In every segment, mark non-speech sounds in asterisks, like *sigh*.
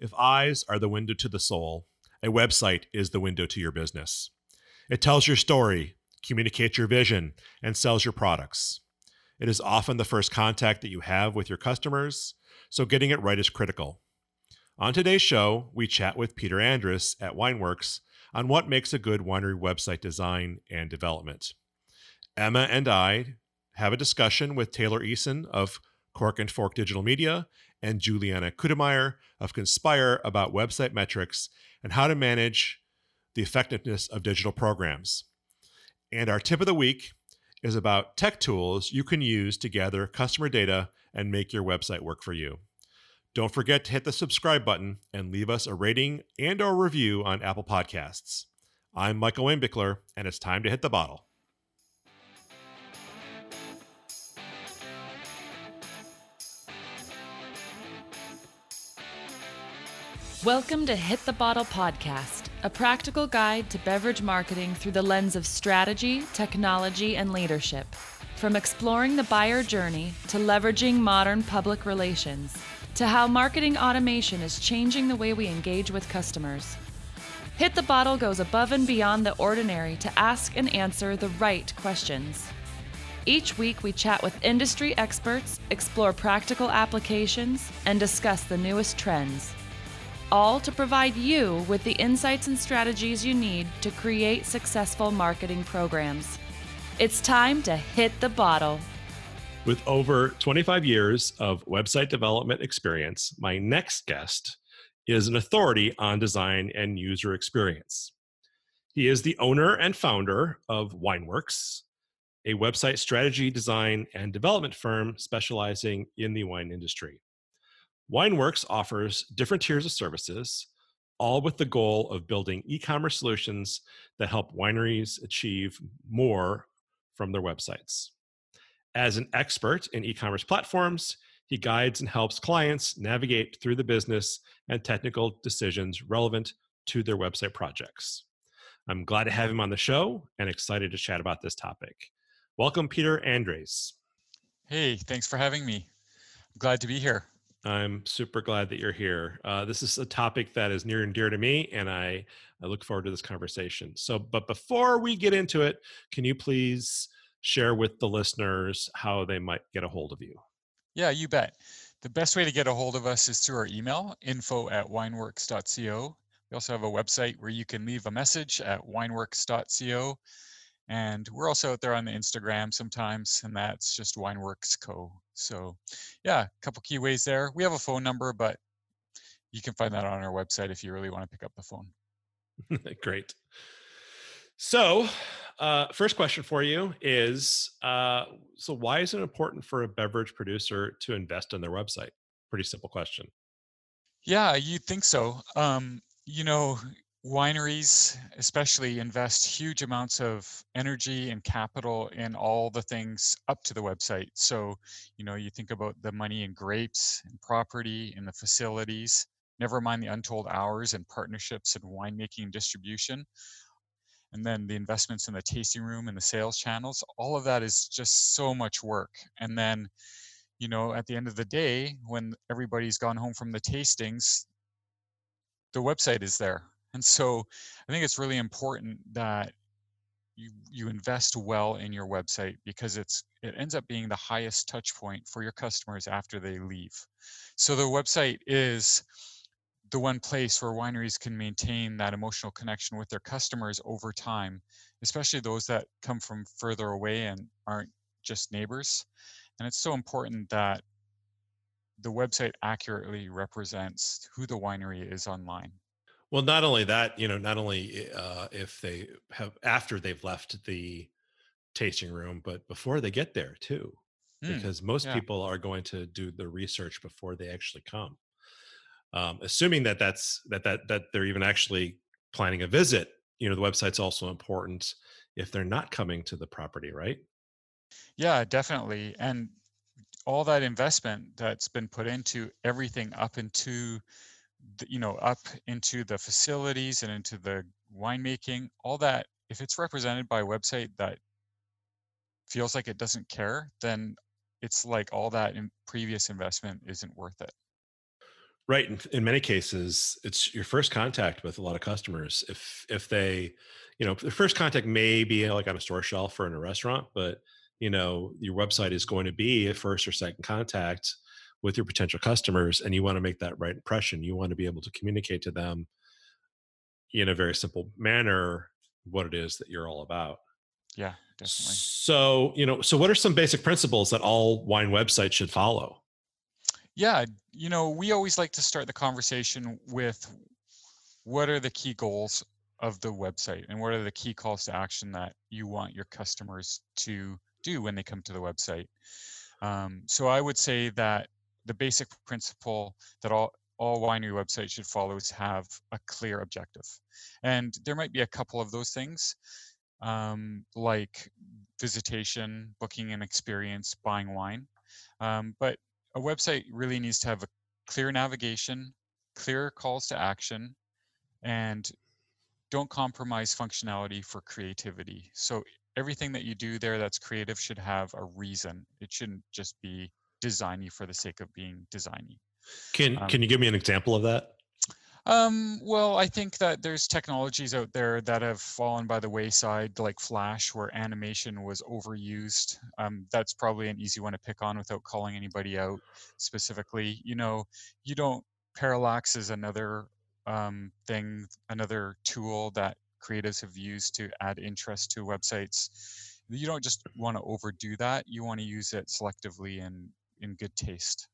If eyes are the window to the soul, a website is the window to your business. It tells your story, communicates your vision, and sells your products. It is often the first contact that you have with your customers, so getting it right is critical. On today's show, we chat with Peter Andrus at Wineworks on what makes a good winery website design and development. Emma and I have a discussion with Taylor Eason of Cork and Fork Digital Media and Juliana Kudemeyer of Conspire about website metrics and how to manage the effectiveness of digital programs. And our tip of the week is about tech tools you can use to gather customer data and make your website work for you. Don't forget to hit the subscribe button and leave us a rating and or review on Apple Podcasts. I'm Michael Wangbickler, and it's time to hit the bottle. Welcome to Hit the Bottle Podcast, a practical guide to beverage marketing through the lens of strategy, technology, and leadership. From exploring the buyer journey to leveraging modern public relations, to how marketing automation is changing the way we engage with customers. Hit the Bottle goes above and beyond the ordinary to ask and answer the right questions. Each week, we chat with industry experts, explore practical applications, and discuss the newest trends all to provide you with the insights and strategies you need to create successful marketing programs. It's time to hit the bottle. With over 25 years of website development experience, my next guest is an authority on design and user experience. He is the owner and founder of Wineworks, a website strategy, design, and development firm specializing in the wine industry. Wineworks offers different tiers of services, all with the goal of building e commerce solutions that help wineries achieve more from their websites. As an expert in e commerce platforms, he guides and helps clients navigate through the business and technical decisions relevant to their website projects. I'm glad to have him on the show and excited to chat about this topic. Welcome, Peter Andres. Hey, thanks for having me. I'm glad to be here. I'm super glad that you're here. Uh, this is a topic that is near and dear to me, and I, I look forward to this conversation. So, but before we get into it, can you please share with the listeners how they might get a hold of you? Yeah, you bet. The best way to get a hold of us is through our email, info at wineworks.co. We also have a website where you can leave a message at wineworks.co. And we're also out there on the Instagram sometimes, and that's just Wineworks Co. So, yeah, a couple key ways there. We have a phone number, but you can find that on our website if you really want to pick up the phone. *laughs* Great. So, uh, first question for you is uh, so why is it important for a beverage producer to invest in their website? Pretty simple question. Yeah, you'd think so. Um, you know, wineries especially invest huge amounts of energy and capital in all the things up to the website. So you know you think about the money in grapes and property and the facilities never mind the untold hours and partnerships and winemaking and distribution. And then the investments in the tasting room and the sales channels all of that is just so much work. And then you know at the end of the day when everybody's gone home from the tastings the website is there and so I think it's really important that you you invest well in your website because it's it ends up being the highest touch point for your customers after they leave. So the website is the one place where wineries can maintain that emotional connection with their customers over time, especially those that come from further away and aren't just neighbors. And it's so important that the website accurately represents who the winery is online. Well, not only that, you know, not only uh, if they have after they've left the tasting room, but before they get there too, mm, because most yeah. people are going to do the research before they actually come. Um, assuming that that's that that that they're even actually planning a visit, you know, the website's also important if they're not coming to the property, right? Yeah, definitely, and all that investment that's been put into everything up into you know up into the facilities and into the winemaking all that if it's represented by a website that feels like it doesn't care then it's like all that in previous investment isn't worth it Right. In, in many cases, it's your first contact with a lot of customers. If if they, you know, the first contact may be like on a store shelf or in a restaurant, but you know, your website is going to be a first or second contact with your potential customers, and you want to make that right impression. You want to be able to communicate to them in a very simple manner what it is that you're all about. Yeah, definitely. So, you know, so what are some basic principles that all wine websites should follow? Yeah, you know, we always like to start the conversation with what are the key goals of the website and what are the key calls to action that you want your customers to do when they come to the website. Um, so I would say that the basic principle that all all winery websites should follow is have a clear objective, and there might be a couple of those things um, like visitation, booking an experience, buying wine, um, but a website really needs to have a clear navigation, clear calls to action, and don't compromise functionality for creativity. So everything that you do there that's creative should have a reason. It shouldn't just be designy for the sake of being designy. Can um, can you give me an example of that? Um, well, I think that there's technologies out there that have fallen by the wayside, like Flash, where animation was overused. Um, that's probably an easy one to pick on without calling anybody out specifically. You know, you don't, parallax is another um, thing, another tool that creatives have used to add interest to websites. You don't just want to overdo that. You want to use it selectively and in good taste.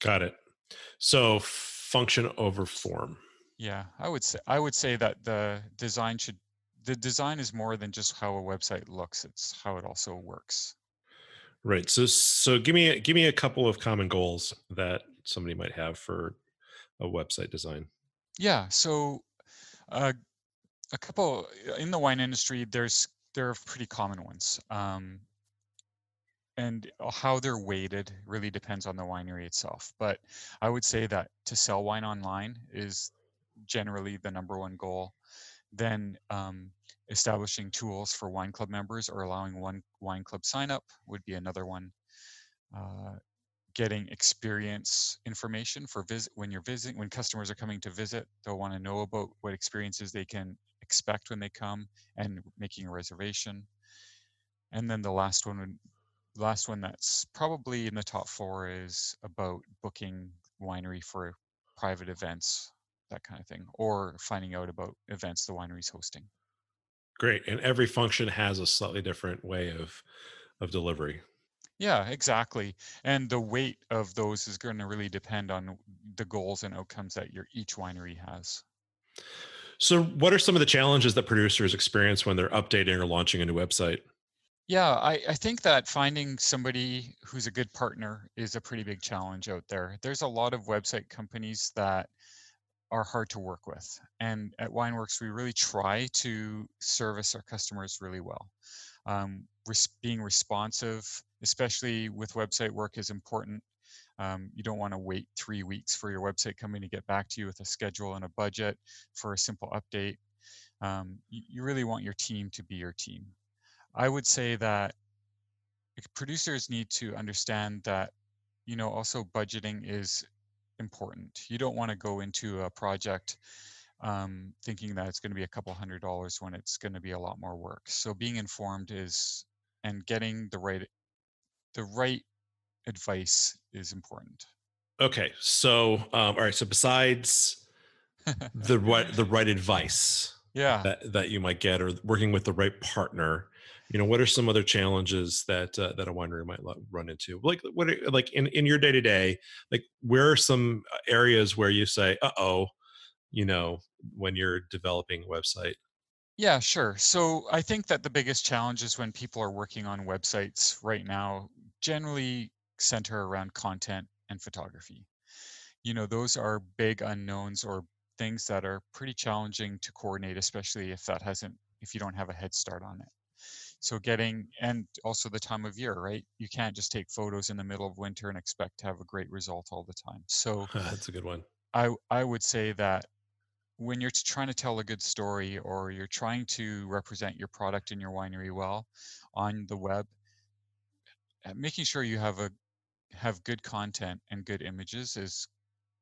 Got it. So function over form. Yeah, I would say I would say that the design should the design is more than just how a website looks. It's how it also works. Right. So so give me give me a couple of common goals that somebody might have for a website design. Yeah. So uh, a couple in the wine industry, there's there are pretty common ones. Um, and uh, how they're weighted really depends on the winery itself. But I would say that to sell wine online is generally the number one goal. Then um, establishing tools for wine club members or allowing one wine club sign up would be another one. Uh, getting experience information for visit when you're visiting when customers are coming to visit they'll want to know about what experiences they can expect when they come and making a reservation and then the last one would last one that's probably in the top four is about booking winery for private events, that kind of thing, or finding out about events the winery's hosting. Great. And every function has a slightly different way of of delivery. Yeah, exactly. And the weight of those is going to really depend on the goals and outcomes that your each winery has. So, what are some of the challenges that producers experience when they're updating or launching a new website? Yeah, I, I think that finding somebody who's a good partner is a pretty big challenge out there. There's a lot of website companies that are hard to work with. And at Wineworks, we really try to service our customers really well. Um, being responsive, especially with website work, is important. Um, you don't want to wait three weeks for your website company to get back to you with a schedule and a budget for a simple update. Um, you, you really want your team to be your team. I would say that producers need to understand that, you know, also budgeting is important. You don't want to go into a project um, thinking that it's going to be a couple hundred dollars when it's going to be a lot more work. So being informed is and getting the right the right advice is important. Okay, so um, all right. So besides *laughs* the right the right advice, yeah, that, that you might get, or working with the right partner, you know what are some other challenges that uh, that a winery might run into? Like what are, like in in your day to day like where are some uh, areas where you say uh-oh you know when you're developing a website? Yeah sure. So i think that the biggest challenge is when people are working on websites right now generally center around content and photography. You know those are big unknowns or things that are pretty challenging to coordinate especially if that hasn't if you don't have a head start on it so getting and also the time of year right? You can't just take photos in the middle of winter and expect to have a great result all the time. So *laughs* that's a good one. I i would say that when you're trying to tell a good story or you're trying to represent your product in your winery well on the web uh, making sure you have a have good content and good images is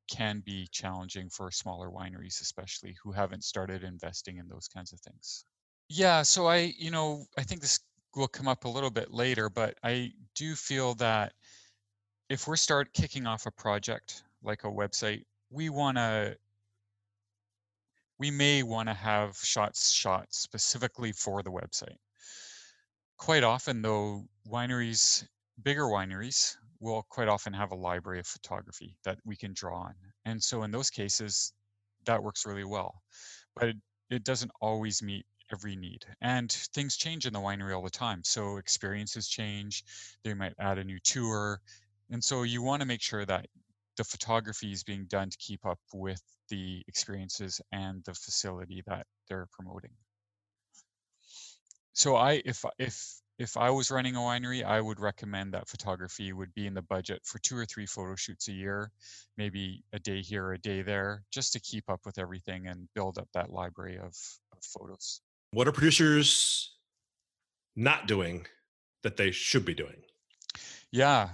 can be challenging for smaller wineries, especially who haven't started investing in those kinds of things. Yeah, so I, you know, I think this will come up a little bit later, but I do feel that if we're start kicking off a project like a website, we want to we may want to have shots shot specifically for the website. Quite often though, wineries, bigger wineries will quite often have a library of photography that we can draw on. And so in those cases, that works really well. But it, it doesn't always meet every need. And things change in the winery all the time. So experiences change. They might add a new tour. And so you want to make sure that the photography is being done to keep up with the experiences and the facility that they're promoting. So I if if if I was running a winery, I would recommend that photography would be in the budget for two or three photo shoots a year, maybe a day here, a day there, just to keep up with everything and build up that library of, of photos. What are producers not doing that they should be doing? Yeah,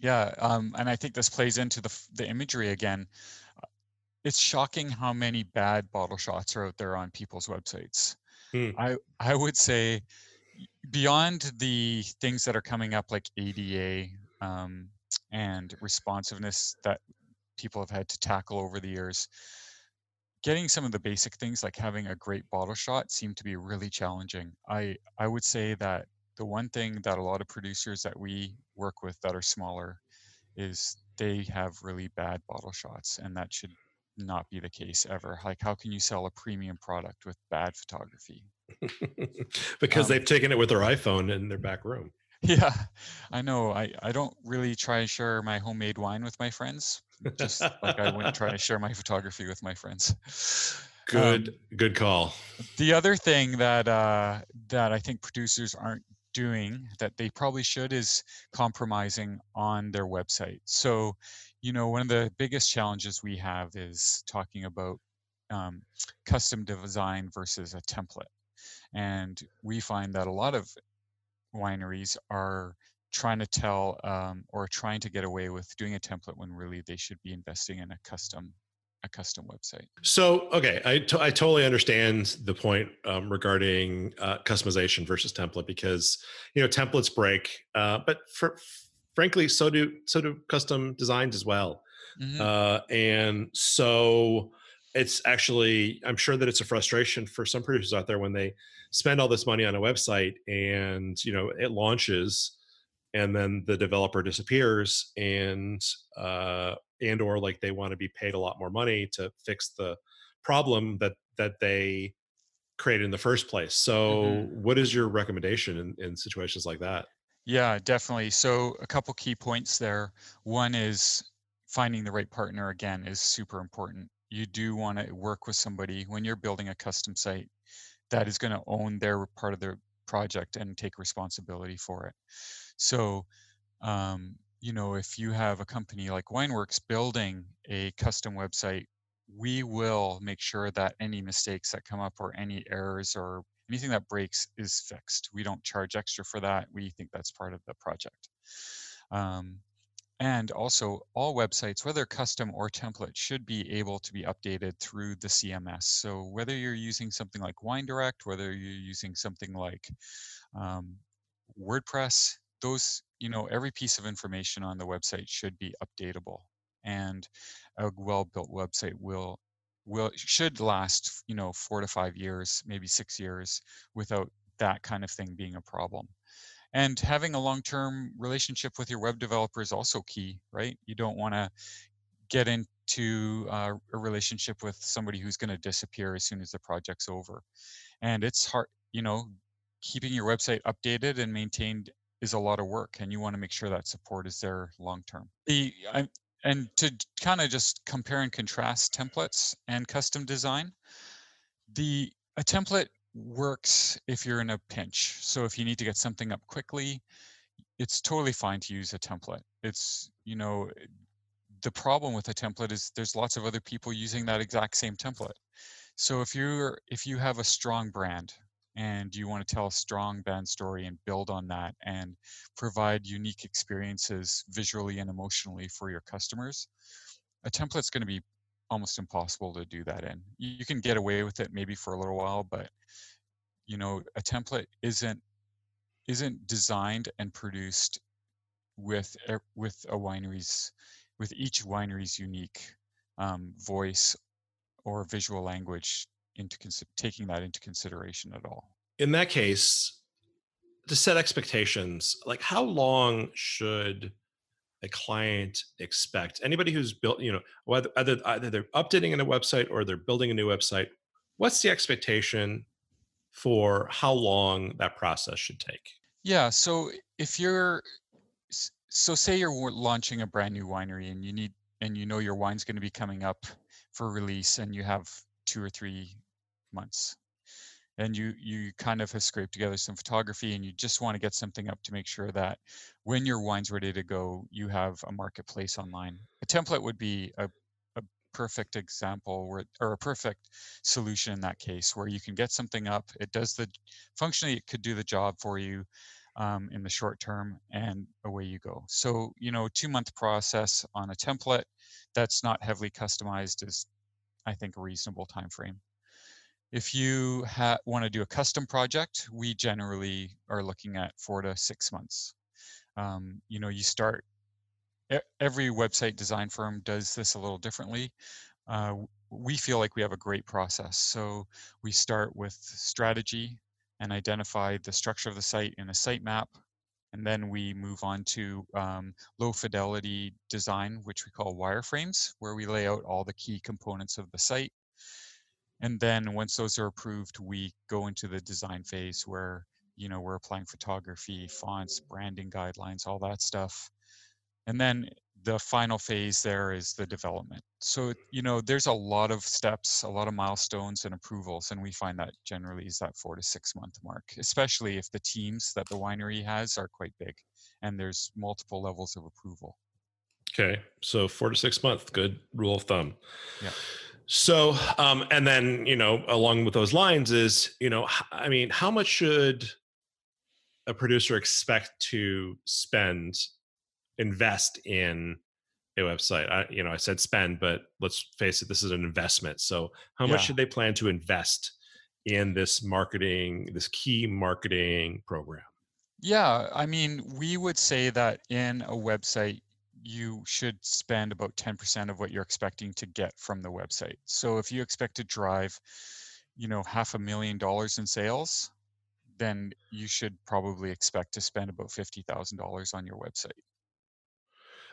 yeah, um, and I think this plays into the the imagery again. It's shocking how many bad bottle shots are out there on people's websites. Hmm. I I would say beyond the things that are coming up like ADA um, and responsiveness that people have had to tackle over the years, getting some of the basic things like having a great bottle shot seem to be really challenging. I I would say that the one thing that a lot of producers that we work with that are smaller is they have really bad bottle shots and that should not be the case ever. Like how can you sell a premium product with bad photography? *laughs* Because um, they've taken it with their iphone in their back room. *laughs* Yeah i know. I i don't really try and share my homemade wine with my friends just like i wouldn't try to share my photography with my friends good um, good call the other thing that uh that i think producers aren't doing that they probably should is compromising on their website. So, you know, one of the biggest challenges we have is talking about um, custom design versus a template. And we find that a lot of wineries are trying to tell um, or trying to get away with doing a template when really they should be investing in a custom a custom website. So, okay, I, I totally understand the point um, regarding uh, customization versus template because you know templates break, uh, but for, frankly, so do so do custom designs as well. Mm-hmm. Uh, and so, it's actually I'm sure that it's a frustration for some producers out there when they spend all this money on a website and you know it launches and then the developer disappears and uh, and or like they want to be paid a lot more money to fix the problem that that they created in the first place. So mm-hmm. what is your recommendation in, in situations like that? Yeah definitely. So a couple key points there. One is finding the right partner again is super important. You do want to work with somebody when you're building a custom site that is going to own their part of their project and take responsibility for it so um, you know, if you have a company like Wineworks building a custom website, we will make sure that any mistakes that come up or any errors or anything that breaks is fixed. We don't charge extra for that. We think that's part of the project. Um, and also, all websites, whether custom or template, should be able to be updated through the CMS. So whether you're using something like WineDirect, whether you're using something like um, WordPress, those you know every piece of information on the website should be updatable and a well-built website will will should last you know four to five years maybe six years without that kind of thing being a problem. And having a long-term relationship with your web developer is also key right? You don't want to get into uh, a relationship with somebody who's going to disappear as soon as the project's over. And it's hard you know keeping your website updated and maintained is a lot of work and you want to make sure that support is there long term the I, and to kind of just compare and contrast templates and custom design the a template works if you're in a pinch. So if you need to get something up quickly it's totally fine to use a template. It's you know the problem with a template is there's lots of other people using that exact same template. So if you're if you have a strong brand and you want to tell a strong band story and build on that and provide unique experiences visually and emotionally for your customers a template's going to be almost impossible to do that in. You can get away with it maybe for a little while, but you know, a template isn't isn't designed and produced with with a winery's with each winery's unique um, voice or visual language into taking that into consideration at all. In that case, to set expectations, like how long should a client expect? Anybody who's built, you know, whether either, either they're updating a website or they're building a new website, what's the expectation for how long that process should take? Yeah. So if you're, so say you're launching a brand new winery and you need, and you know your wine's going to be coming up for release and you have two or three months. And you you kind of have scraped together some photography and you just want to get something up to make sure that when your wine's ready to go you have a marketplace online. A template would be a, a perfect example where or a perfect solution in that case where you can get something up. It does the functionally it could do the job for you um, in the short term and away you go. So you know two month process on a template that's not heavily customized is i think a reasonable time frame if you want to do a custom project, we generally are looking at four to six months. Um, you know, you start, every website design firm does this a little differently. Uh, we feel like we have a great process. So we start with strategy and identify the structure of the site in a sitemap. And then we move on to um, low fidelity design, which we call wireframes, where we lay out all the key components of the site and then once those are approved, we go into the design phase where, you know, we're applying photography, fonts, branding guidelines, all that stuff. And then the final phase there is the development. So, you know, there's a lot of steps, a lot of milestones and approvals. And we find that generally is that four to six month mark, especially if the teams that the winery has are quite big and there's multiple levels of approval. Okay. So four to six months, good rule of thumb. Yeah. So, um, and then, you know, along with those lines is, you know, I mean, how much should a producer expect to spend, invest in a website? I, you know, I said spend, but let's face it, this is an investment. So, how much should they plan to invest in this marketing, this key marketing program? Yeah, I mean, we would say that in a website, you should spend about 10% of what you're expecting to get from the website. So if you expect to drive, you know, half a million dollars in sales, then you should probably expect to spend about $50,000 on your website.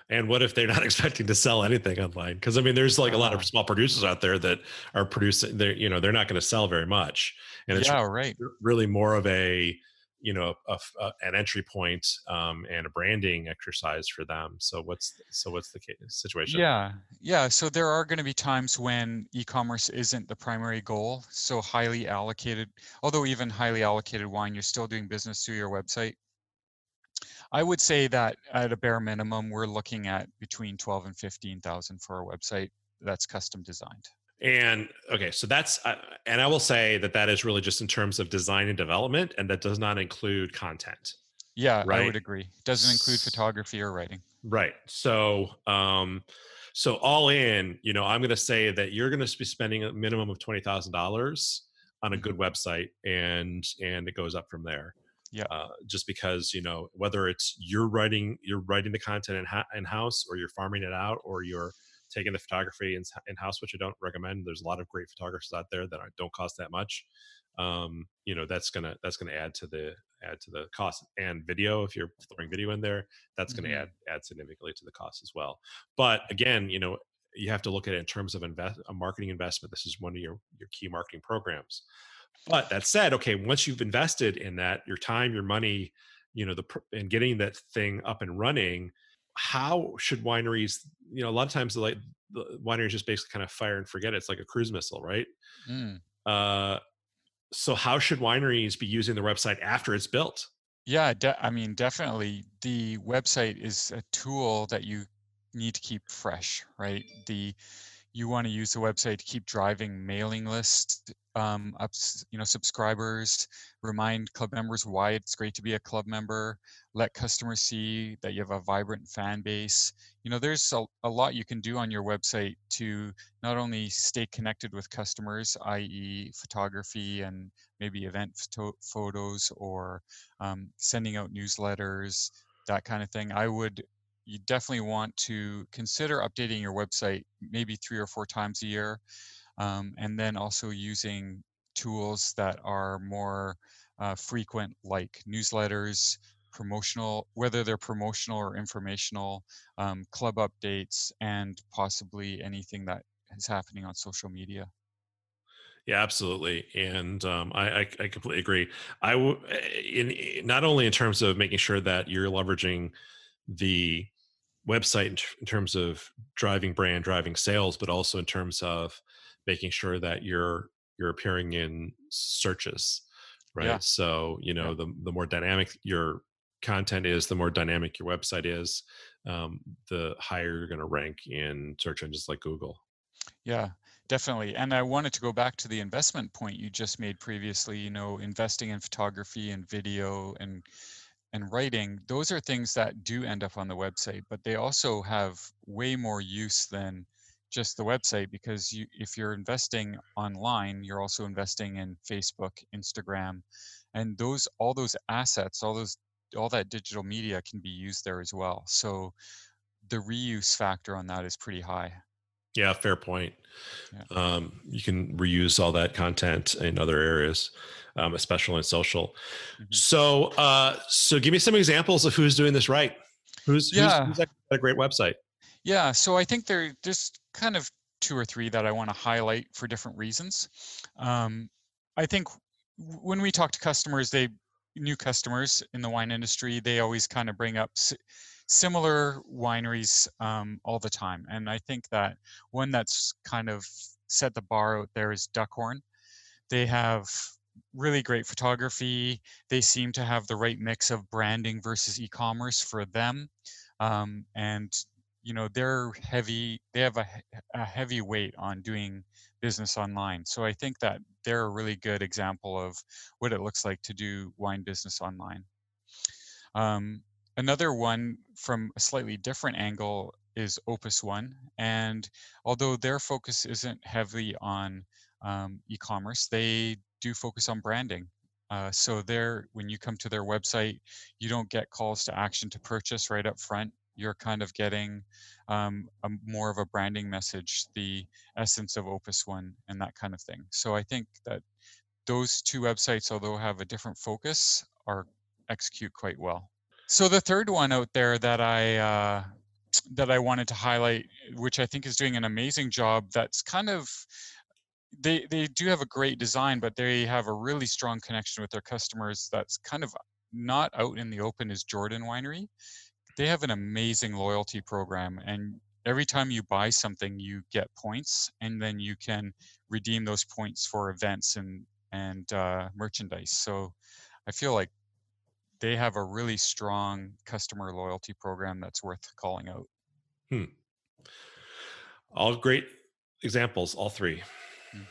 And what if they're not *laughs* expecting to sell anything online? Because I mean, there's like a lot of ah. small producers out there that are producing. They're you know they're not going to sell very much, and it's yeah, right. really more of a you know a, a, an entry point um, and a branding exercise for them so what's so what's the case, situation yeah yeah so there are going to be times when e-commerce isn't the primary goal so highly allocated although even highly allocated wine you're still doing business through your website i would say that at a bare minimum we're looking at between 12 and 15000 for a website that's custom designed and okay, so that's, uh, and I will say that that is really just in terms of design and development, and that does not include content. Yeah, right? I would agree. Doesn't include photography or writing. Right. So, um, so all in, you know, I'm going to say that you're going to be spending a minimum of twenty thousand dollars on a good mm-hmm. website, and and it goes up from there. Yeah. Uh, just because you know whether it's you're writing you're writing the content in, ha- in house, or you're farming it out, or you're taking the photography in, in house, which I don't recommend. There's a lot of great photographers out there that don't cost that much. Um, you know, that's gonna that's gonna add to the add to the cost. And video, if you're throwing video in there, that's mm-hmm. gonna add add significantly to the cost as well. But again, you know, you have to look at it in terms of invest a marketing investment. This is one of your your key marketing programs. But that said, okay, once you've invested in that, your time, your money, you know, the and getting that thing up and running, how should wineries you know a lot of times the like the wineries just basically kind of fire and forget it. it's like a cruise missile right mm. uh so how should wineries be using the website after it's built yeah de- i mean definitely the website is a tool that you need to keep fresh right the you want to use the website to keep driving mailing lists um, up, you know, subscribers, remind club members why it's great to be a club member, let customers see that you have a vibrant fan base. You know, there's a, a lot you can do on your website to not only stay connected with customers, i.e., photography and maybe event photo- photos or um, sending out newsletters, that kind of thing. I would you definitely want to consider updating your website maybe three or four times a year um, and then also using tools that are more uh, frequent like newsletters promotional whether they're promotional or informational um, club updates and possibly anything that is happening on social media yeah, absolutely, and um, I, I, I completely agree. I w- eh, in not only in terms of making sure that you're leveraging the website in, terms of driving brand, driving sales, but also in terms of making sure that you're you're appearing in searches right yeah. so you know yeah. the the more dynamic your content is the more dynamic your website is um, the higher you're going to rank in search engines like google yeah definitely and i wanted to go back to the investment point you just made previously you know investing in photography and video and and writing those are things that do end up on the website but they also have way more use than just the website because you if you're investing online you're also investing in facebook instagram and those all those assets all those all that digital media can be used there as well. So the reuse factor on that is pretty high yeah fair point yeah. Um, you can reuse all that content in other areas um, especially in social mm-hmm. so uh, so give me some examples of who's doing this right who's yeah. who's, a great website yeah, so I think there there's kind of two or three that I want to highlight for different reasons. Um, I think when we talk to customers, they new customers in the wine industry, they always kind of bring up s- similar wineries um, all the time, and I think that one that's kind of set the bar out there is Duckhorn. They have really great photography. They seem to have the right mix of branding versus e-commerce for them. Um, and you know they're heavy they have a, a heavy weight on doing business online so i think that they're a really good example of what it looks like to do wine business online. Um, another one from a slightly different angle is opus one and although their focus isn't heavily on um, e-commerce they do focus on branding uh, so there when you come to their website you don't get calls to action to purchase right up front you're kind of getting um, a, more of a branding message, the essence of Opus One, and that kind of thing. So I think that those two websites, although have a different focus, are execute quite well. So the third one out there that I uh, that I wanted to highlight, which I think is doing an amazing job, that's kind of they they do have a great design, but they have a really strong connection with their customers. That's kind of not out in the open is Jordan Winery they have an amazing loyalty program and every time you buy something you get points and then you can redeem those points for events and and uh, merchandise so i feel like they have a really strong customer loyalty program that's worth calling out hmm. all great examples all three hmm.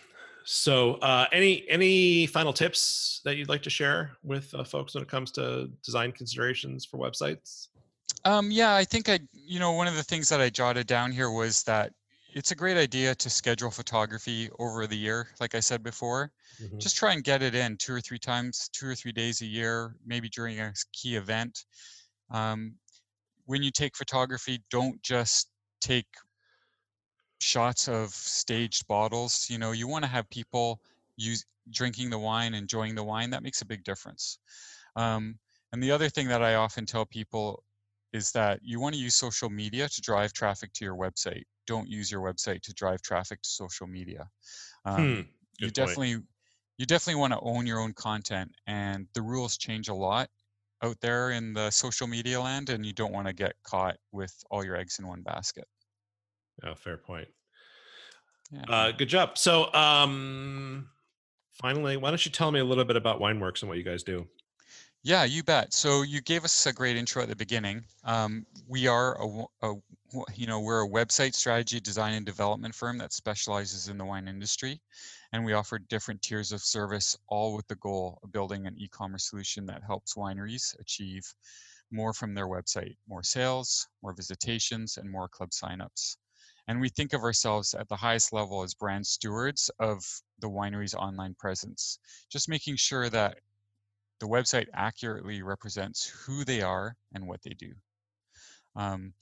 so uh, any any final tips that you'd like to share with uh, folks when it comes to design considerations for websites um, yeah, I think I, you know, one of the things that I jotted down here was that it's a great idea to schedule photography over the year, like I said before. Mm-hmm. Just try and get it in two or three times, two or three days a year, maybe during a key event. Um, when you take photography, don't just take shots of staged bottles. You know, you want to have people use drinking the wine, enjoying the wine. That makes a big difference. Um, and the other thing that I often tell people is that you want to use social media to drive traffic to your website. Don't use your website to drive traffic to social media. Um, hmm, you definitely you definitely want to own your own content, and the rules change a lot out there in the social media land, and you don't want to get caught with all your eggs in one basket. Oh, fair point. Yeah. Uh, good job. So, um, finally, why don't you tell me a little bit about WineWorks and what you guys do? Yeah, you bet. So you gave us a great intro at the beginning. Um, we are a, a you know, we're a website strategy design and development firm that specializes in the wine industry. And we offer different tiers of service, all with the goal of building an e commerce solution that helps wineries achieve more from their website more sales, more visitations, and more club signups. And we think of ourselves at the highest level as brand stewards of the winery's online presence, just making sure that the website accurately represents who they are and what they do. Um,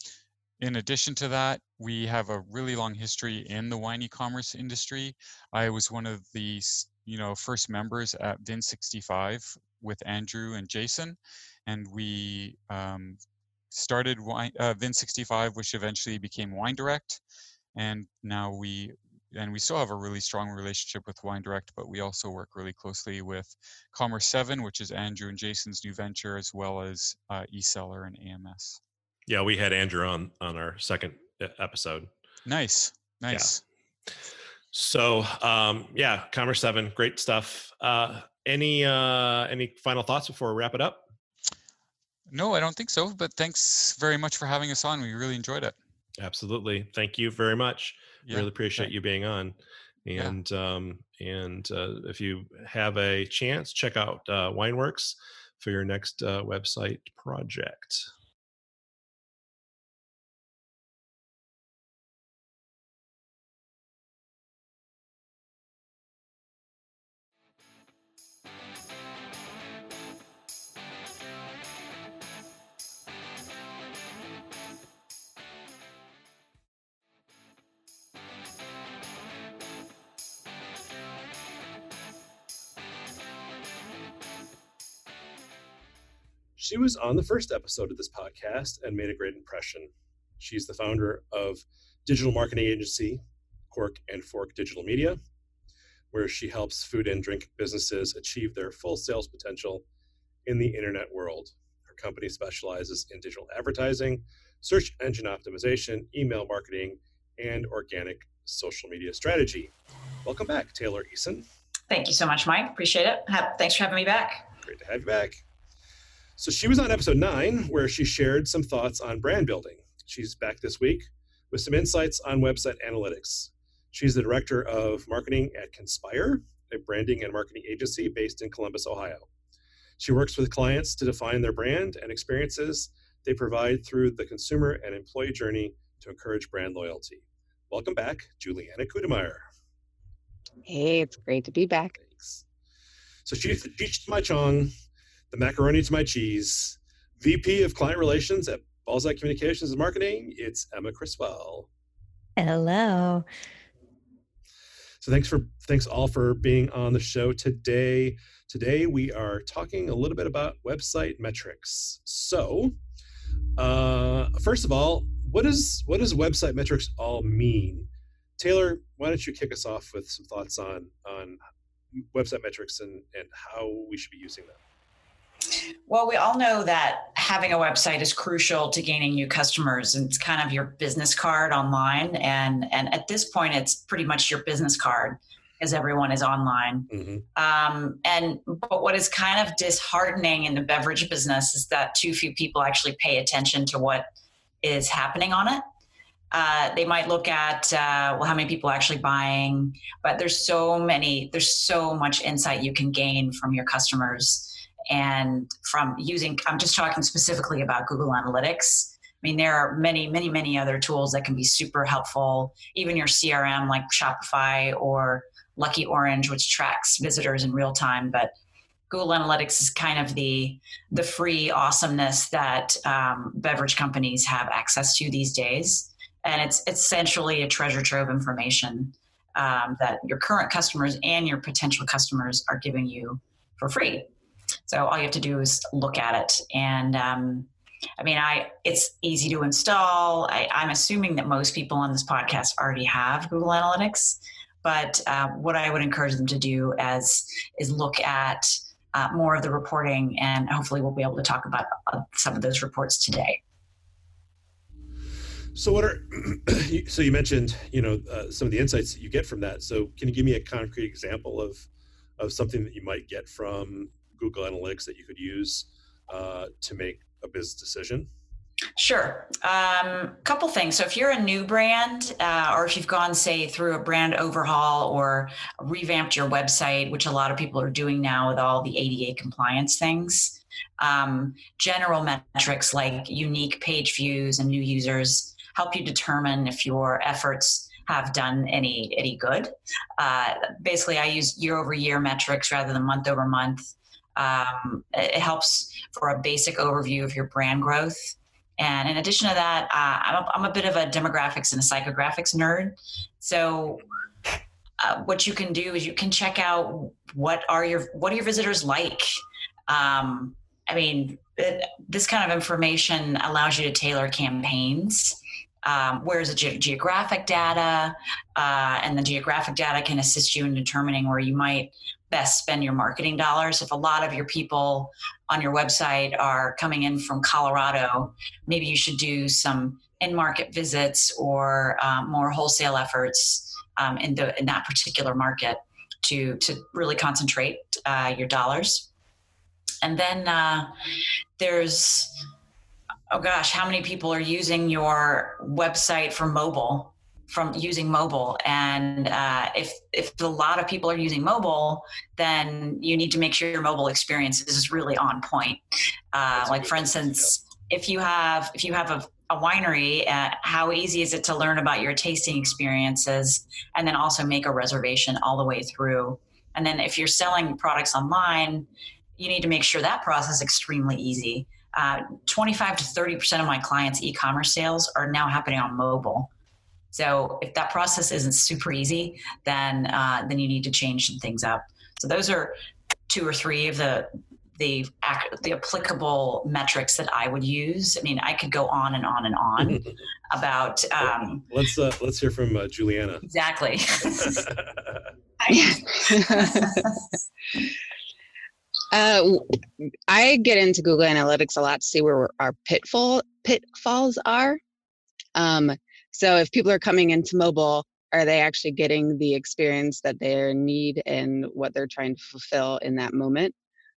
in addition to that, we have a really long history in the wine e-commerce industry. I was one of the you know first members at Vin65 with Andrew and Jason, and we um, started wine, uh, Vin65, which eventually became Wine Direct, and now we and we still have a really strong relationship with Wine Direct, but we also work really closely with Commerce Seven, which is Andrew and Jason's new venture, as well as uh, eCellar and AMS. Yeah, we had Andrew on on our second episode. Nice, nice. Yeah. So, um, yeah, Commerce Seven, great stuff. Uh, any uh, any final thoughts before we wrap it up? No, I don't think so. But thanks very much for having us on. We really enjoyed it. Absolutely, thank you very much. Yeah, really appreciate you being on. And yeah. um, and uh, if you have a chance, check out uh, WineWorks for your next uh, website project. She was on the first episode of this podcast and made a great impression. She's the founder of digital marketing agency Cork and Fork Digital Media, where she helps food and drink businesses achieve their full sales potential in the internet world. Her company specializes in digital advertising, search engine optimization, email marketing, and organic social media strategy. Welcome back, Taylor Eason. Thank you so much, Mike. Appreciate it. Thanks for having me back. Great to have you back. So she was on episode nine, where she shared some thoughts on brand building. She's back this week with some insights on website analytics. She's the director of marketing at Conspire, a branding and marketing agency based in Columbus, Ohio. She works with clients to define their brand and experiences they provide through the consumer and employee journey to encourage brand loyalty. Welcome back, Juliana Kudemeyer. Hey, it's great to be back. Thanks. So she's Cheech my chong the macaroni to my cheese, VP of Client Relations at Balzac Communications and Marketing. It's Emma Criswell. Hello. So thanks for thanks all for being on the show today. Today we are talking a little bit about website metrics. So, uh, first of all, what does what does website metrics all mean? Taylor, why don't you kick us off with some thoughts on on website metrics and and how we should be using them? Well, we all know that having a website is crucial to gaining new customers. And it's kind of your business card online. And, and at this point, it's pretty much your business card because everyone is online. Mm-hmm. Um, and but what is kind of disheartening in the beverage business is that too few people actually pay attention to what is happening on it. Uh, they might look at uh, well how many people are actually buying but there's so many there's so much insight you can gain from your customers and from using i'm just talking specifically about google analytics. I mean there are many many many other tools that can be super helpful. Even your crm like shopify or lucky orange which tracks visitors in real time but google analytics is kind of the the free awesomeness that um, beverage companies have access to these days. And it's, essentially a treasure trove of information um, that your current customers and your potential customers are giving you for free so all you have to do is look at it. And um, I mean, I it's easy to install. I, am assuming that most people on this podcast already have Google Analytics. But uh, what I would encourage them to do as is look at uh, more of the reporting, and hopefully we'll be able to talk about uh, some of those reports today. So what are *clears throat* so you mentioned you know uh, some of the insights that you get from that. So can you give me a concrete example of of something that you might get from Google Analytics that you could use uh, to make a business decision? Sure. Um, couple things. So if you're a new brand, uh, or if you've gone, say, through a brand overhaul or revamped your website, which a lot of people are doing now with all the ADA compliance things, um, general metrics like unique page views and new users help you determine if your efforts have done any any good. Uh, basically, I use year over year metrics rather than month over month. Um, it helps for a basic overview of your brand growth. And in addition to that, uh, I'm, a, I'm, a bit of a demographics and a psychographics nerd. So uh, what you can do is you can check out what are your what are your visitors like. Um, I mean, it, this kind of information allows you to tailor campaigns. Um, where's the ge- geographic data, uh, and the geographic data can assist you in determining where you might best spend your marketing dollars. If a lot of your people on your website are coming in from Colorado, maybe you should do some in-market visits or um, more wholesale efforts um, in the in that particular market to to really concentrate uh, your dollars. And then uh, there's oh gosh, how many people are using your website for mobile? From using mobile. And uh, if if a lot of people are using mobile then you need to make sure your mobile experience is really on point. Uh, like for instance if you have if you have a, a winery uh, how easy is it to learn about your tasting experiences and then also make a reservation all the way through? And then if you're selling products online you need to make sure that process is extremely easy. Uh, 25 to 30 percent of my clients e-commerce sales are now happening on mobile so if that process isn't super easy, then uh, then you need to change some things up. So those are two or three of the the the applicable metrics that I would use. I mean, I could go on and on and on *laughs* about. Um, let's uh, let's hear from uh, Juliana. Exactly. *laughs* *laughs* uh, I get into Google Analytics a lot to see where our pitfall pitfalls are. Um, so if people are coming into mobile, are they actually getting the experience that they need and what they're trying to fulfill in that moment?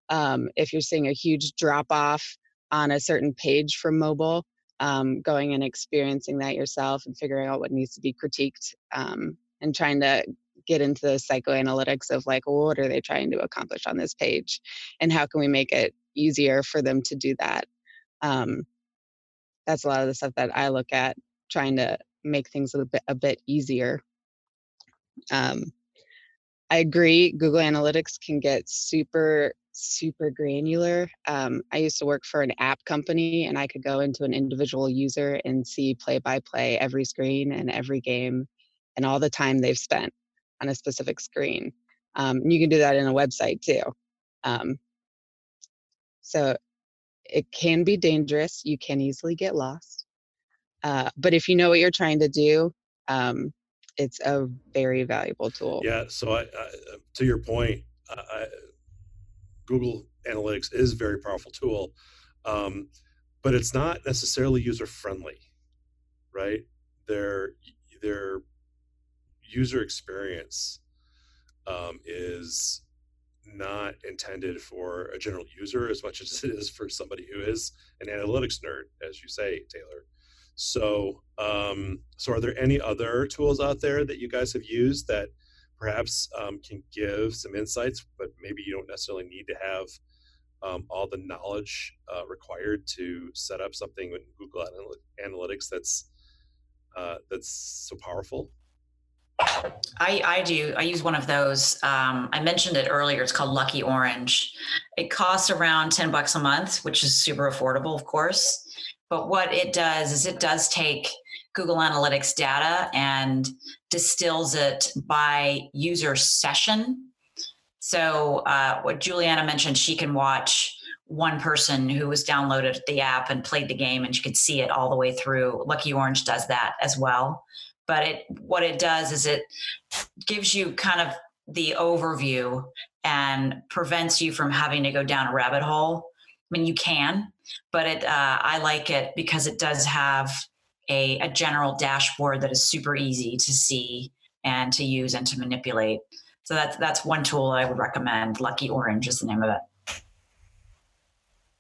Um, if you're seeing a huge drop off on a certain page from mobile, um, going and experiencing that yourself and figuring out what needs to be critiqued um, and trying to get into the psychoanalytics of like what are they trying to accomplish on this page and how can we make it easier for them to do that um, that's a lot of the stuff that i look at trying to make things a bit a bit easier. Um, I agree. Google Analytics can get super super granular. Um, I used to work for an app company, and I could go into an individual user and see play by play every screen and every game, and all the time they've spent on a specific screen. Um, you can do that in a website too. Um, so it can be dangerous. You can easily get lost. Uh, but if you know what you're trying to do, um, it's a very valuable tool. Yeah. So I, I, to your point, I, Google Analytics is a very powerful tool, um, but it's not necessarily user friendly, right? Their their user experience um, is not intended for a general user as much as it is for somebody who is an analytics nerd, as you say, Taylor. So, um, so are there any other tools out there that you guys have used that perhaps um, can give some insights, but maybe you don't necessarily need to have um, all the knowledge uh, required to set up something with Google Analytics that's uh, that's so powerful? I, I do. I use one of those. Um, I mentioned it earlier. It's called Lucky Orange. It costs around 10 bucks a month, which is super affordable, of course. But what it does is it does take Google Analytics data and distills it by user session. So, uh, what Juliana mentioned, she can watch one person who was downloaded the app and played the game, and she could see it all the way through. Lucky Orange does that as well. But it, what it does is it gives you kind of the overview and prevents you from having to go down a rabbit hole. I mean, you can, but it uh, I like it because it does have a, a general dashboard that is super easy to see and to use and to manipulate. So that's that's one tool I would recommend. Lucky Orange is the name of it.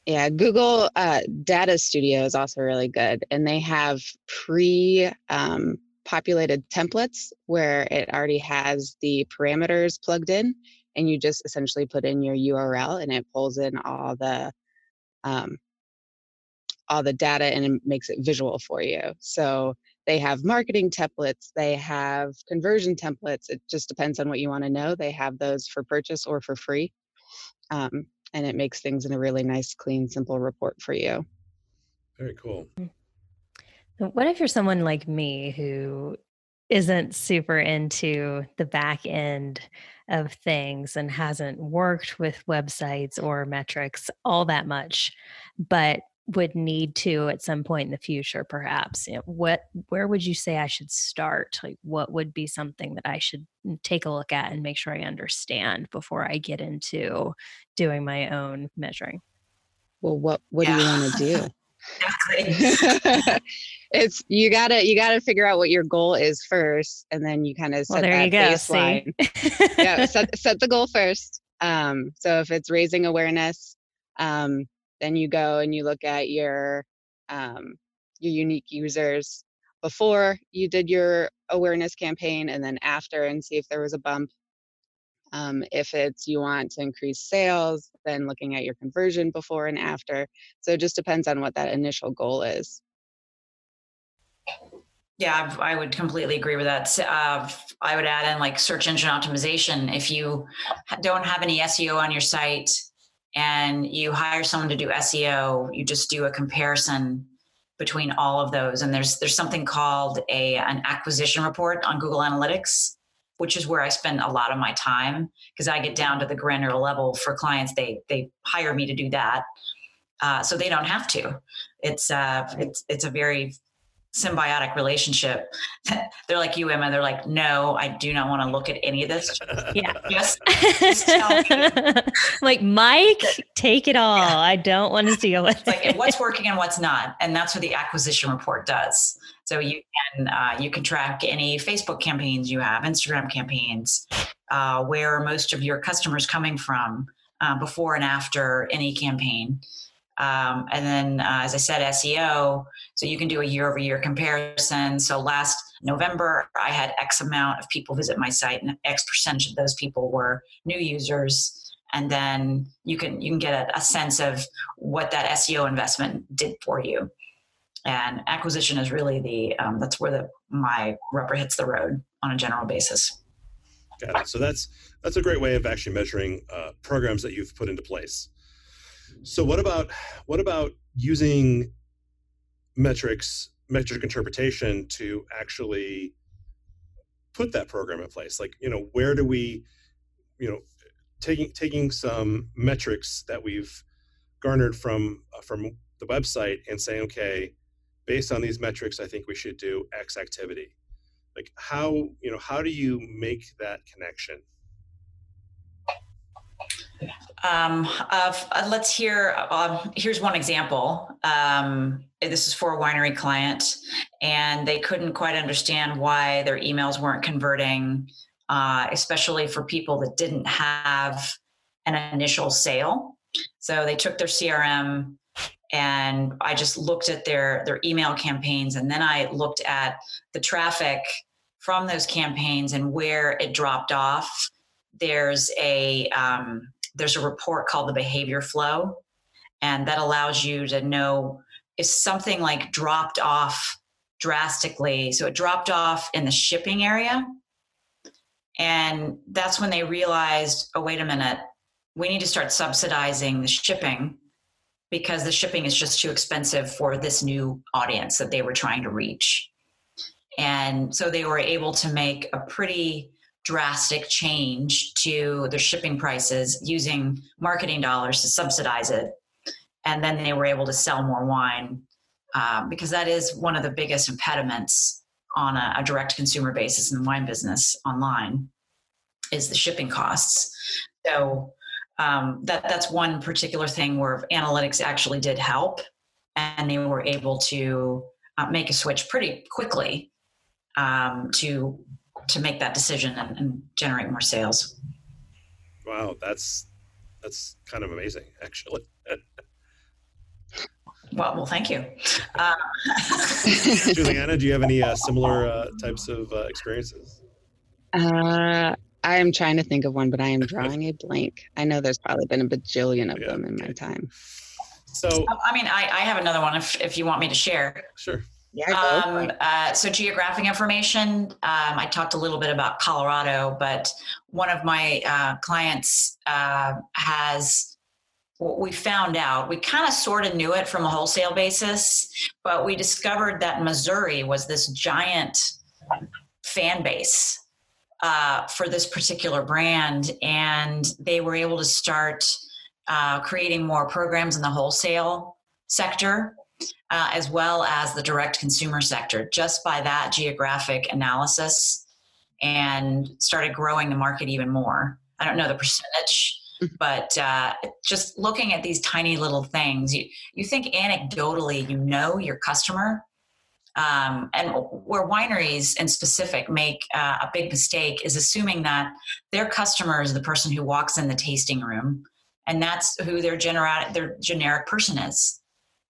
Yeah, Google uh, Data Studio is also really good, and they have pre um, populated templates where it already has the parameters plugged in, and you just essentially put in your URL, and it pulls in all the um, all the data and it makes it visual for you. So they have marketing templates, they have conversion templates. It just depends on what you want to know. They have those for purchase or for free. Um, and it makes things in a really nice, clean, simple report for you. Very cool. What if you're someone like me who isn't super into the back end of things and hasn't worked with websites or metrics all that much, but would need to at some point in the future perhaps you know, what where would you say i should start? Like what would be something that i should mm, take a look at and make sure i understand before i get into doing my own measuring? Well what what yeah. do you want to do? Exactly *laughs* *laughs* it's you gotta you gotta figure out what your goal is first and then you kind of set well, there that you go, baseline. Yeah *laughs* set, set the goal first. Um so if it's raising awareness um then you go and you look at your um, your unique users before you did your awareness campaign and then after and see if there was a bump. Um, if it's you want to increase sales then looking at your conversion before and after. So it just depends on what that initial goal is yeah, I would completely agree with that. Uh, I would add in like search engine optimization. If you don't have any SEO on your site, and you hire someone to do SEO, you just do a comparison between all of those. And there's there's something called a an acquisition report on Google Analytics, which is where I spend a lot of my time because I get down to the granular level for clients. They they hire me to do that, uh, so they don't have to. It's uh, it's it's a very symbiotic relationship. *laughs* they're like you, Emma. They're like, no, I do not want to look at any of this. Yeah. *laughs* Just, just *laughs* like Mike, take it all. Yeah. I don't want to deal with like it. what's working and what's not. And that's what the acquisition report does. So you can uh, you can track any Facebook campaigns you have, Instagram campaigns, uh, where most of your customers coming from uh, before and after any campaign. Um, and then, uh, as I said, SEO. So you can do a year over year comparison. So last November, I had X amount of people visit my site, and X percentage of those people were new users. And then you can you can get a, a sense of what that SEO investment did for you. And acquisition is really the um, that's where the my rubber hits the road on a general basis. Got it. So that's that's a great way of actually measuring uh, programs that you've put into place. So what about what about using metrics, metric interpretation to actually put that program in place? Like, you know, where do we, you know, taking taking some metrics that we've garnered from uh, from the website and saying, okay, based on these metrics, I think we should do X activity. Like how, you know, how do you make that connection? Um, uh, let's hear. Uh, here's one example. Um, this is for a winery client, and they couldn't quite understand why their emails weren't converting, uh, especially for people that didn't have an initial sale. So they took their CRM, and I just looked at their their email campaigns, and then I looked at the traffic from those campaigns and where it dropped off. There's a um, there's a report called the behavior flow, and that allows you to know if something like dropped off drastically. So it dropped off in the shipping area. And that's when they realized oh, wait a minute, we need to start subsidizing the shipping because the shipping is just too expensive for this new audience that they were trying to reach. And so they were able to make a pretty drastic change to their shipping prices using marketing dollars to subsidize it. And then they were able to sell more wine uh, because that is one of the biggest impediments on a, a direct consumer basis in the wine business online is the shipping costs. So um, that that's one particular thing where analytics actually did help, and they were able to uh, make a switch pretty quickly um, to to make that decision and, and generate more sales. Wow, that's that's kind of amazing, actually. Well, well, thank you. Uh, *laughs* Juliana, do you have any uh, similar uh, types of uh, experiences? Uh, I am trying to think of one, but I am drawing a blank. I know there's probably been a bajillion of Yeah, them in my time. So, I mean, I, I have another one if, if you want me to share. sure. Yeah, Um, uh, so geographic information, um, I talked a little bit about Colorado, but one of my uh, clients uh, has what we found out. We kind of sort of knew it from a wholesale basis, but we discovered that Missouri was this giant fan base uh, for this particular brand, and they were able to start uh, creating more programs in the wholesale sector uh, as well as the direct consumer sector just by that geographic analysis and started growing the market even more. I don't know the percentage, Mhm. but uh, just looking at these tiny little things, you, you think anecdotally you know your customer. Um, and where wineries in specific make uh, a big mistake is assuming that their customer is the person who walks in the tasting room, and that's who their generic their generic person is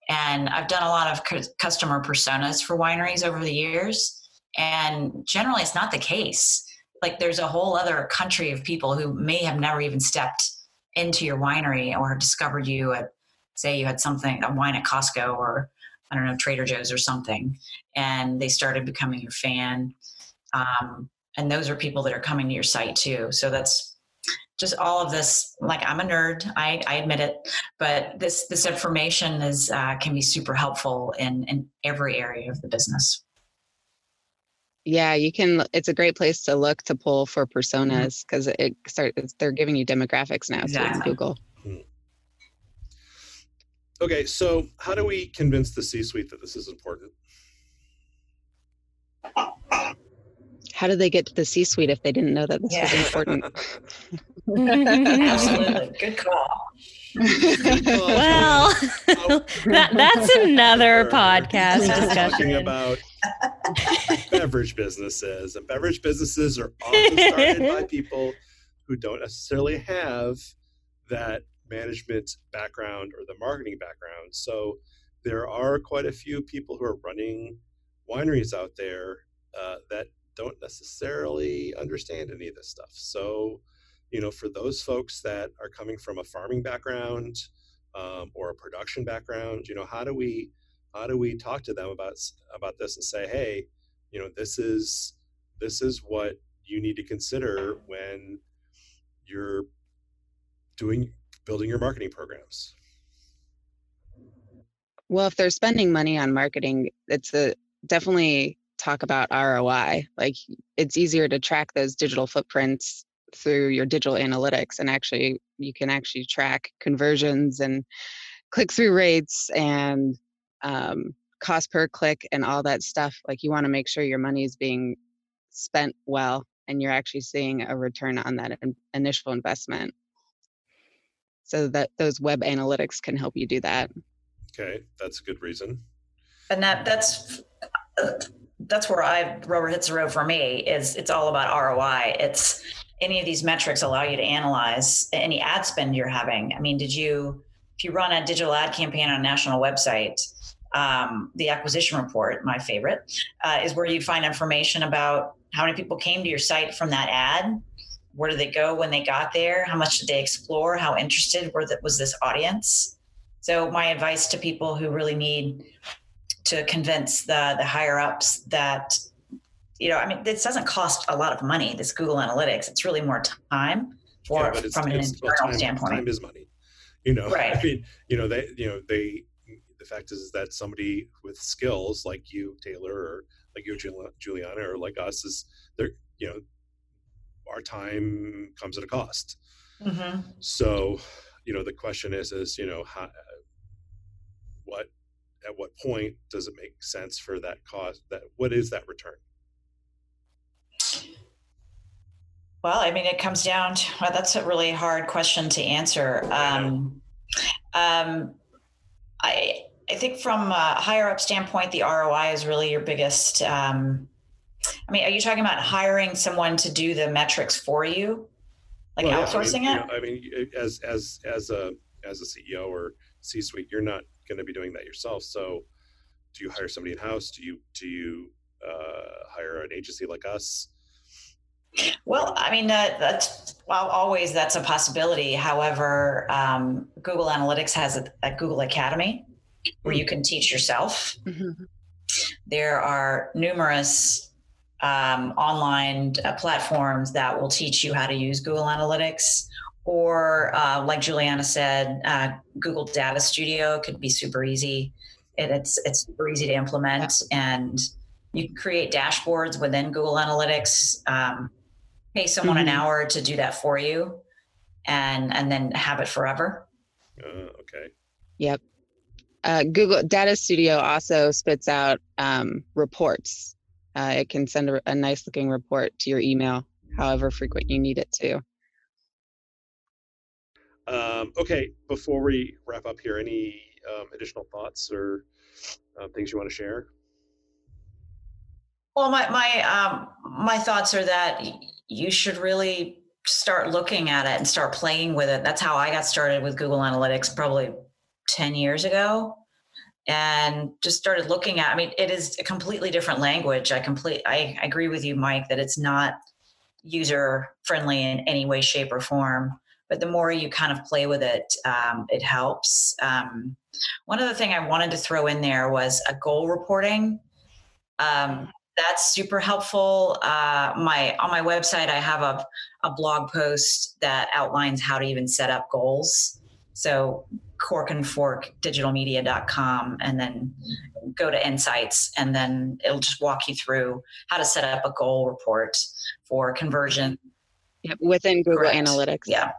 and I've done a lot of cu- customer personas for wineries over the years, and generally it's not the case. Like there's a whole other country of people who may have never even stepped into your winery or discovered you at, say, you had something a wine at Costco or I don't know Trader Joe's or something, and they started becoming your fan. Um, and those are people that are coming to your site too. So that's just all of this. Like I'm a nerd, I, I admit it, but this this information is uh, can be super helpful in in every area of the business. Yeah, you can. It's a great place to look to pull for personas because it start. They're giving you demographics now too in Exactly. Google. Okay, so how do we convince the C-suite that this is important? *laughs* How did they get to the C-suite if they didn't know that this was important? *laughs* Absolutely, *laughs* good call. well, *laughs* that, that's another We're podcast Talking discussion. about beverage businesses, and beverage businesses are often started by people who don't necessarily have that management background or the marketing background. So there are quite a few people who are running wineries out there uh, that don't necessarily understand any of this stuff. So, you know, for those folks that are coming from a farming background um, or a production background, you know, how do we how do we talk to them about about this and say, hey, you know, this is this is what you need to consider when you're doing building your marketing programs. Well, if they're spending money on marketing, it's a definitely talk about ROI. Like it's easier to track those digital footprints through your digital analytics and actually you can actually track conversions and click through rates and um, cost per click and all that stuff. Like you want to make sure your money is being spent well and you're actually seeing a return on that in- initial investment. So that those web analytics can help you do that. Okay, that's a good reason. And that that's uh, that's where I rubber hits the road for me. Is it's all about ROI. It's any of these metrics allow you to analyze any ad spend you're having. I mean, did you if you run a digital ad campaign on a national website? Um, the acquisition report, my favorite, uh, is where you'd find information about how many people came to your site from that ad. Where did they go when they got there? How much did they explore? How interested were was this audience? So my advice to people who really need to convince the the higher ups that you know, I mean, this doesn't cost a lot of money. This Google Analytics, it's really more time for Yeah, but it's, from an internal time, standpoint. time is money. You know, *laughs* Right. I mean, you know, they, you know, they. The fact is that somebody with skills like you, Taylor, or like you, Juliana, or like us, is they're, you know, our time comes at a cost. Mm-hmm. So, you know, the question is, is you know, how, what, at what point does it make sense for that cost? That what is that return? Well, I mean, it comes down to well, that's a really hard question to answer. Um, um, I I think from a higher up standpoint, the ROI is really your biggest. Um, I mean, are you talking about hiring someone to do the metrics for you, like Well, yeah, outsourcing I mean, it? You know, I mean, as as as a as a CEO or C-suite, you're not going to be doing that yourself. So, do you hire somebody in house? Do you do you uh, hire an agency like us? Well, I mean, uh, that's well, always that's a possibility. However, um, Google Analytics has a, a, Google Academy where you can teach yourself. Mm-hmm. There are numerous um, online uh, platforms that will teach you how to use Google Analytics. Or, uh, like Juliana said, uh, Google Data Studio could be super easy. It, it's it's super easy to implement, and you can create dashboards within Google Analytics. Um, pay someone mm-hmm. an hour to do that for you, and and then have it forever. Uh, okay. Yep. Uh, Google Data Studio also spits out um, reports. Uh, it can send a, a nice looking report to your email, however frequent you need it to. Um, okay, before we wrap up here, any um, additional thoughts or uh, things you want to share? Well, my my um, my thoughts are that you should really start looking at it and start playing with it. That's how I got started with Google Analytics probably 10 years ago and just started looking at I mean it is a completely different language. I complete I, I agree with you Mike that it's not user friendly in any way shape or form but the more you kind of play with it um, it helps um, one other thing i wanted to throw in there was a goal reporting um, that's super helpful. Uh, my on my website, I have a, a blog post that outlines how to even set up goals. So cork and fork digitalmedia.com and then go to insights and then it'll just walk you through how to set up a goal report for conversion yep, within google Correct. analytics yeah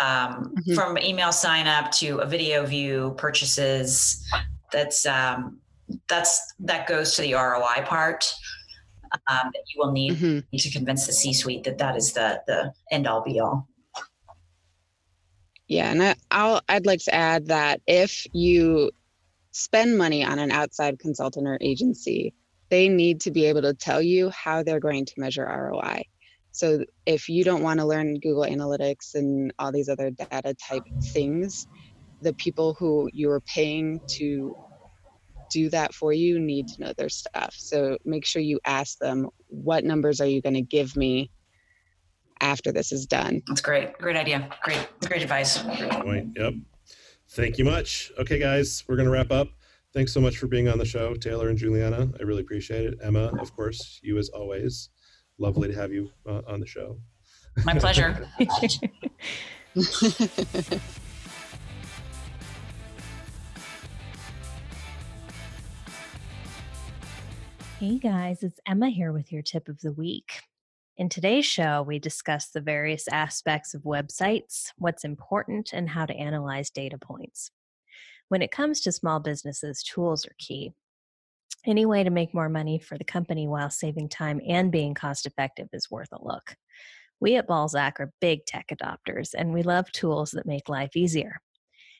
um, mm-hmm. from email sign up to a video view purchases that's um, that's that goes to the ROI part um, that you will need mm-hmm. to convince the C-suite that that is the the end all be all. Yeah, and I, I'll I'd like to add that if you spend money on an outside consultant or agency, they need to be able to tell you how they're going to measure ROI. So if you don't want to learn Google Analytics and all these other data type things, the people who you're paying to do that for you need to know their stuff. So make sure you ask them, what numbers are you going to give me after this is done? That's great. Great idea. Great, great advice. Great point. Yep. Thank you much. Okay, guys, we're going to wrap up. Thanks so much for being on the show, Taylor and Juliana. I really appreciate it. Emma, of course, you as always. Lovely to have you uh, on the show. My pleasure. *laughs* Hey guys, it's Emma here with your tip of the week. In today's show, we discuss the various aspects of websites, what's important, and how to analyze data points. When it comes to small businesses, tools are key. Any way to make more money for the company while saving time and being cost effective is worth a look. We at Balzac are big tech adopters, and we love tools that make life easier.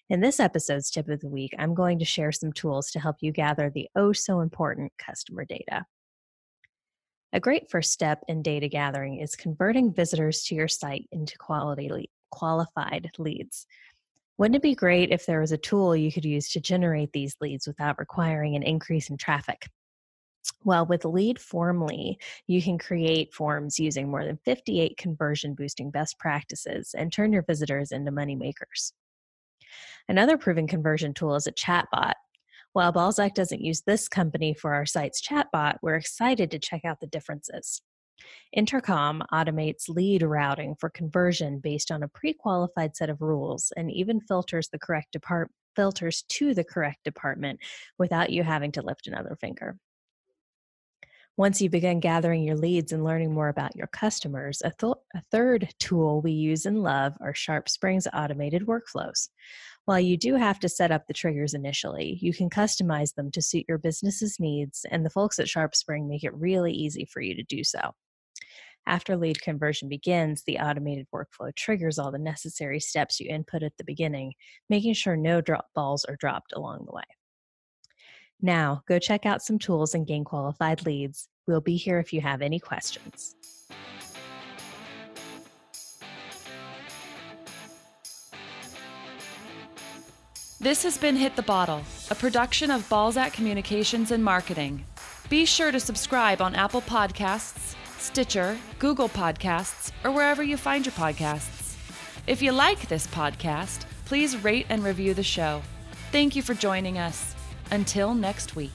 In this episode's tip of the week, I'm going to share some tools to help you gather the oh so important customer data. A great first step in data gathering is converting visitors to your site into quality qualified leads. Wouldn't it be great if there was a tool you could use to generate these leads without requiring an increase in traffic? Well, with Leadformly, you can create forms using more than 58 conversion boosting best practices and turn your visitors into money makers. Another proven conversion tool is a chatbot. While Balzac doesn't use this company for our site's chatbot, we're excited to check out the differences. Intercom automates lead routing for conversion based on a pre-qualified set of rules and even filters the correct depart- filters to the correct department without you having to lift another finger. Once you begin gathering your leads and learning more about your customers, a, th- a third tool we use and love are SharpSpring's automated workflows. While you do have to set up the triggers initially, you can customize them to suit your business's needs, and the folks at SharpSpring make it really easy for you to do so. After lead conversion begins, the automated workflow triggers all the necessary steps you input at the beginning, making sure no drop balls are dropped along the way. Now, go check out some tools and gain qualified leads. We'll be here if you have any questions. This has been Hit the Bottle, a production of Balzac Communications and Marketing. Be sure to subscribe on Apple Podcasts, Stitcher, Google Podcasts, or wherever you find your podcasts. If you like this podcast, please rate and review the show. Thank you for joining us. Until next week.